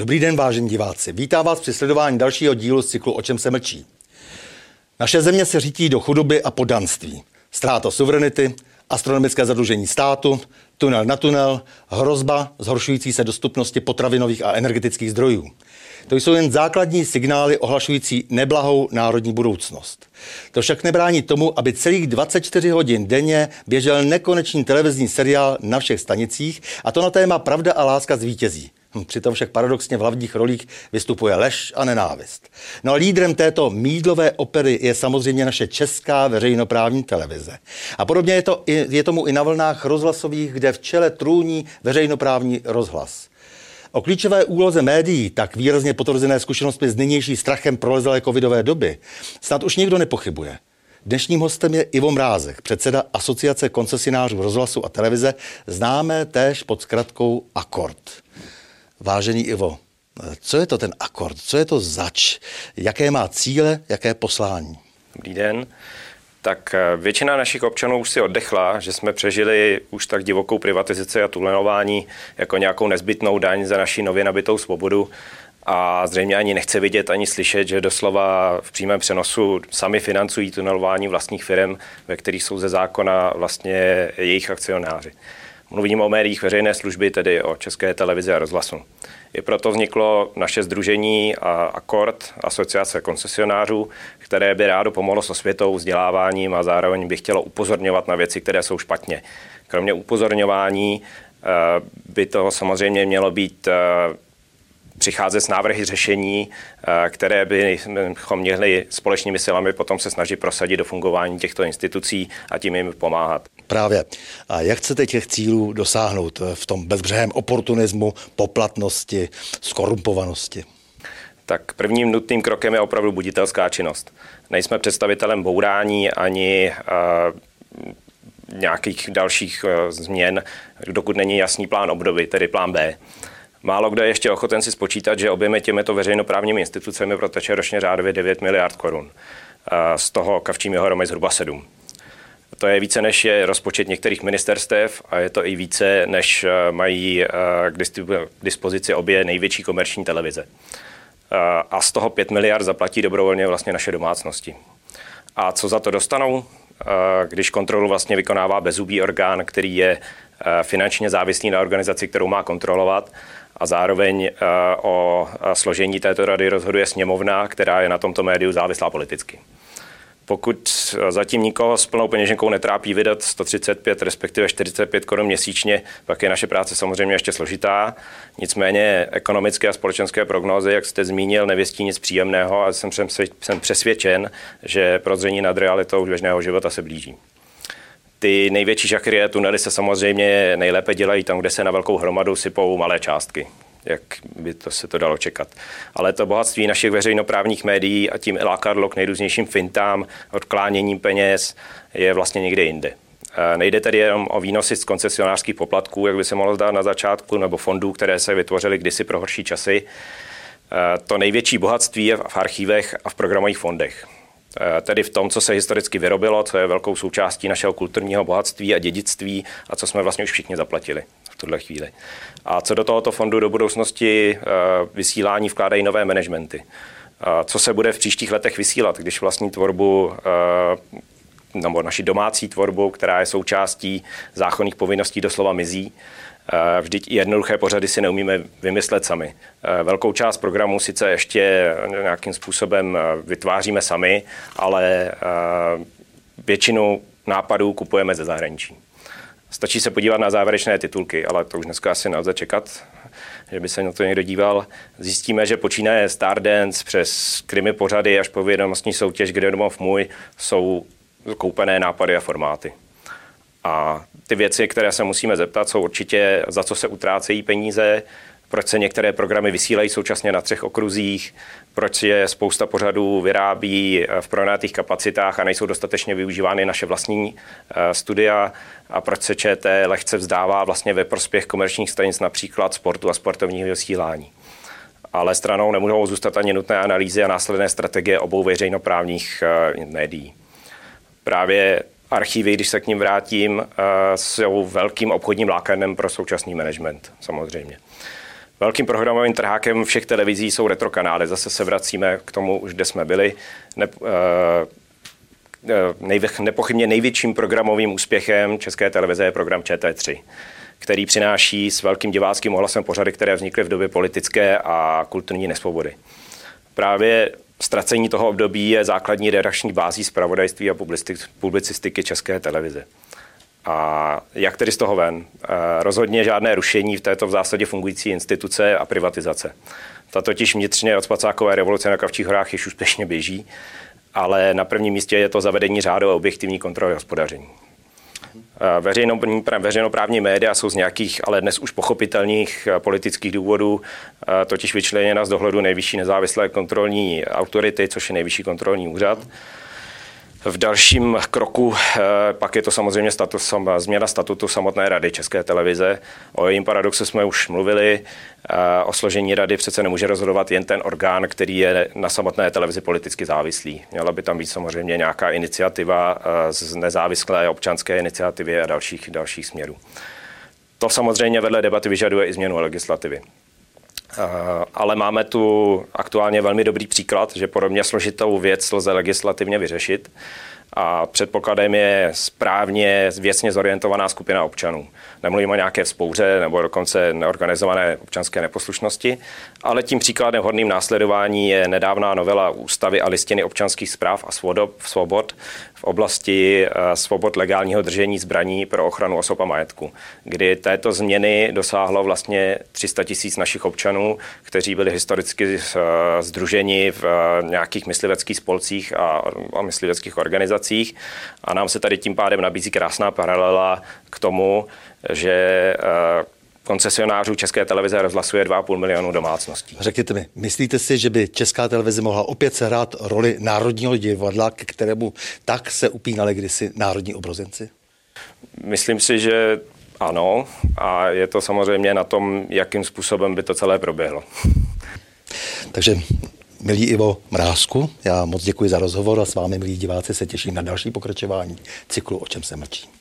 Dobrý den, vážení diváci. Vítám vás při sledování dalšího dílu z cyklu O čem se mlčí. Naše země se řítí do chudoby a podanství. Ztráta suverenity, astronomické zadlužení státu, tunel na tunel, hrozba zhoršující se dostupnosti potravinových a energetických zdrojů. To jsou jen základní signály ohlašující neblahou národní budoucnost. To však nebrání tomu, aby celých 24 hodin denně běžel nekonečný televizní seriál na všech stanicích a to na téma Pravda a láska zvítězí. Hm, přitom však paradoxně v hlavních rolích vystupuje lež a nenávist. No a lídrem této mídlové opery je samozřejmě naše česká veřejnoprávní televize. A podobně je, to, je tomu i na vlnách rozhlasových, kde v čele trůní veřejnoprávní rozhlas. O klíčové úloze médií, tak výrazně potvrzené zkušenostmi s nynější strachem prolezlé covidové doby, snad už nikdo nepochybuje. Dnešním hostem je Ivo Mrázek, předseda Asociace koncesionářů rozhlasu a televize, známé též pod zkratkou Akord. Vážený Ivo, co je to ten akord? Co je to zač? Jaké má cíle, jaké poslání? Dobrý den. Tak eh, většina našich občanů už si oddechla, že jsme přežili už tak divokou privatizaci a tulenování jako nějakou nezbytnou daň za naši nově nabitou svobodu a zřejmě ani nechce vidět, ani slyšet, že doslova v přímém přenosu sami financují tunelování vlastních firm, ve kterých jsou ze zákona vlastně jejich akcionáři. Mluvím o médiích veřejné služby, tedy o České televizi a rozhlasu. I proto vzniklo naše združení Akord, asociace koncesionářů, které by rádo pomohlo s osvětou, vzděláváním a zároveň by chtělo upozorňovat na věci, které jsou špatně. Kromě upozorňování eh, by to samozřejmě mělo být eh, přicházet s návrhy řešení, eh, které bychom měli společnými silami potom se snažit prosadit do fungování těchto institucí a tím jim pomáhat. Právě. A jak chcete těch cílů dosáhnout v tom bezbřehém oportunismu, poplatnosti, skorumpovanosti? Tak prvním nutným krokem je opravdu buditelská činnost. Nejsme představitelem bourání ani uh, nějakých dalších uh, změn, dokud není jasný plán obdoby, tedy plán B. Málo kdo je ještě ochoten si spočítat, že objemy těmito veřejnoprávními institucemi proteče ročně řádově 9 miliard korun. Z toho Kavčím jeho je zhruba 7. To je více než je rozpočet některých ministerstev a je to i více, než eh, mají eh, k dispozici obě největší komerční televize. Eh, a z toho 5 miliard zaplatí dobrovolně vlastně naše domácnosti. A co za to dostanou? Když kontrolu vlastně vykonává bezubý orgán, který je finančně závislý na organizaci, kterou má kontrolovat, a zároveň o složení této rady rozhoduje sněmovna, která je na tomto médiu závislá politicky. Pokud zatím nikoho s plnou peněženkou netrápí vydat 135, respektive 45 korun měsíčně, pak je naše práce samozřejmě ještě složitá. Nicméně ekonomické a společenské prognózy, jak jste zmínil, nevěstí nic příjemného a jsem, jsem přesvědčen, že prozření nad realitou běžného života se blíží. Ty největší žachry a tunely se samozřejmě nejlépe dělají tam, kde se na velkou hromadu sypou malé částky jak by to se to dalo čekat. Ale to bohatství našich veřejnoprávních médií a tím i lákadlo k nejrůznějším fintám, odkláněním peněz je vlastně někde jinde. Nejde tedy jenom o výnosy z koncesionářských poplatků, jak by se mohlo zdát na začátku, nebo fondů, které se vytvořily kdysi pro horší časy. To největší bohatství je v archívech a v programových fondech. Tedy v tom, co se historicky vyrobilo, co je velkou součástí našeho kulturního bohatství a dědictví a co jsme vlastně už všichni zaplatili v tuhle chvíli. A co do tohoto fondu do budoucnosti eh, vysílání vkládají nové managementy. Co se bude v příštích letech vysílat, když vlastní tvorbu eh, nebo naši domácí tvorbu, která je součástí zákonných povinností, doslova mizí. Eh, vždyť i jednoduché pořady si neumíme vymyslet sami. Velkou část programu sice ještě nějakým způsobem vytváříme sami, ale většinu nápadů kupujeme ze zahraničí. Stačí se podívat na závěrečné titulky, ale to už dneska asi nelze čekat, že by se na to někdo díval. Zjistíme, že počínaje Stardance přes krimi pořady až po vědomostní soutěž Kde domov můj jsou koupené nápady a formáty. A ty věci, které se musíme zeptat, jsou určitě, za co se utrácejí peníze, proč se některé programy vysílají současně na třech okruzích, proč je spousta pořadů vyrábí v pronátých kapacitách a nejsou dostatečně využívány naše vlastní eh, studia a proč se ČT lehce vzdává vlastně ve prospěch komerčních stanic například sportu a sportovního vysílání. Ale stranou nemůžou zůstat ani nutné analýzy a následné strategie obou veřejnoprávních eh, médií. Právě archivy, když se k ním vrátím, eh, jsou velkým obchodním lákadnem pro současný management, samozřejmě. Velkým programovým trhákem všech televizí jsou retrokanály. Zase se vracíme k tomu, už kde jsme byli. Ne, uh, nepochybně největším programovým úspěchem České televize je program ČT3 který přináší s velkým diváckým ohlasem pořady, které vznikly v době politické a kulturní nesvobody. Právě ztracení toho období je základní redakční bází zpravodajství a publicistiky České televize. A jak tedy z toho ven? Eh, rozhodně žádné rušení v této v zásadě fungující instituce a privatizace. Ta totiž vnitřně od spacákové revoluce na Kavčích horách již úspěšně běží, ale na prvním místě je to zavedení řádu a objektivní kontroly hospodaření. Eh, veřejno, veřejnoprávní média jsou z nějakých, ale dnes už pochopitelných eh, politických důvodů totiž vyčleněna z dohledu nejvyšší nezávislé kontrolní autority, což je nejvyšší kontrolní úřad. V dalším kroku eh, pak je to samozřejmě status, změna statutu samotné rady České televize. O jejím paradoxu jsme už mluvili. Eh, o složení rady přece nemůže rozhodovat jen ten orgán, který je na samotné televizi politicky závislý. Měla by tam být samozřejmě nějaká iniciativa eh, z nezávislé občanské iniciativy a dalších, dalších směrů. To samozřejmě vedle debaty vyžaduje i změnu legislativy. Eh, ale máme tu aktuálně velmi dobrý příklad, že podobně složitou věc lze legislativně vyřešit a předpokladem je správně věcně zorientovaná skupina občanů. Nemluvím o nějaké vzpouře nebo dokonce neorganizované občanské neposlušnosti, ale tím příkladem hodným následování je nedávná novela ústavy a listiny občanských zpráv a svobod v oblasti eh, svobod legálního držení zbraní pro ochranu osob a majetku, kdy této změny dosáhlo vlastně 300 tisíc našich občanů, kteří byli historicky združeni eh, v eh, nějakých mysliveckých spolcích a, a mysliveckých organizacích. A nám se tady tím pádem nabízí krásná paralela k tomu, že koncesionářů České televize rozhlasuje 2,5 milionu domácností. Řekněte mi, myslíte si, že by Česká televize mohla opět sehrát roli národního divadla, ke kterému tak se upínali kdysi národní obrozenci? Myslím si, že ano a je to samozřejmě na tom, jakým způsobem by to celé proběhlo. Takže Milí Ivo Mrázku, já moc děkuji za rozhovor a s vámi, milí diváci, se těším na další pokračování cyklu O čem se mlčí.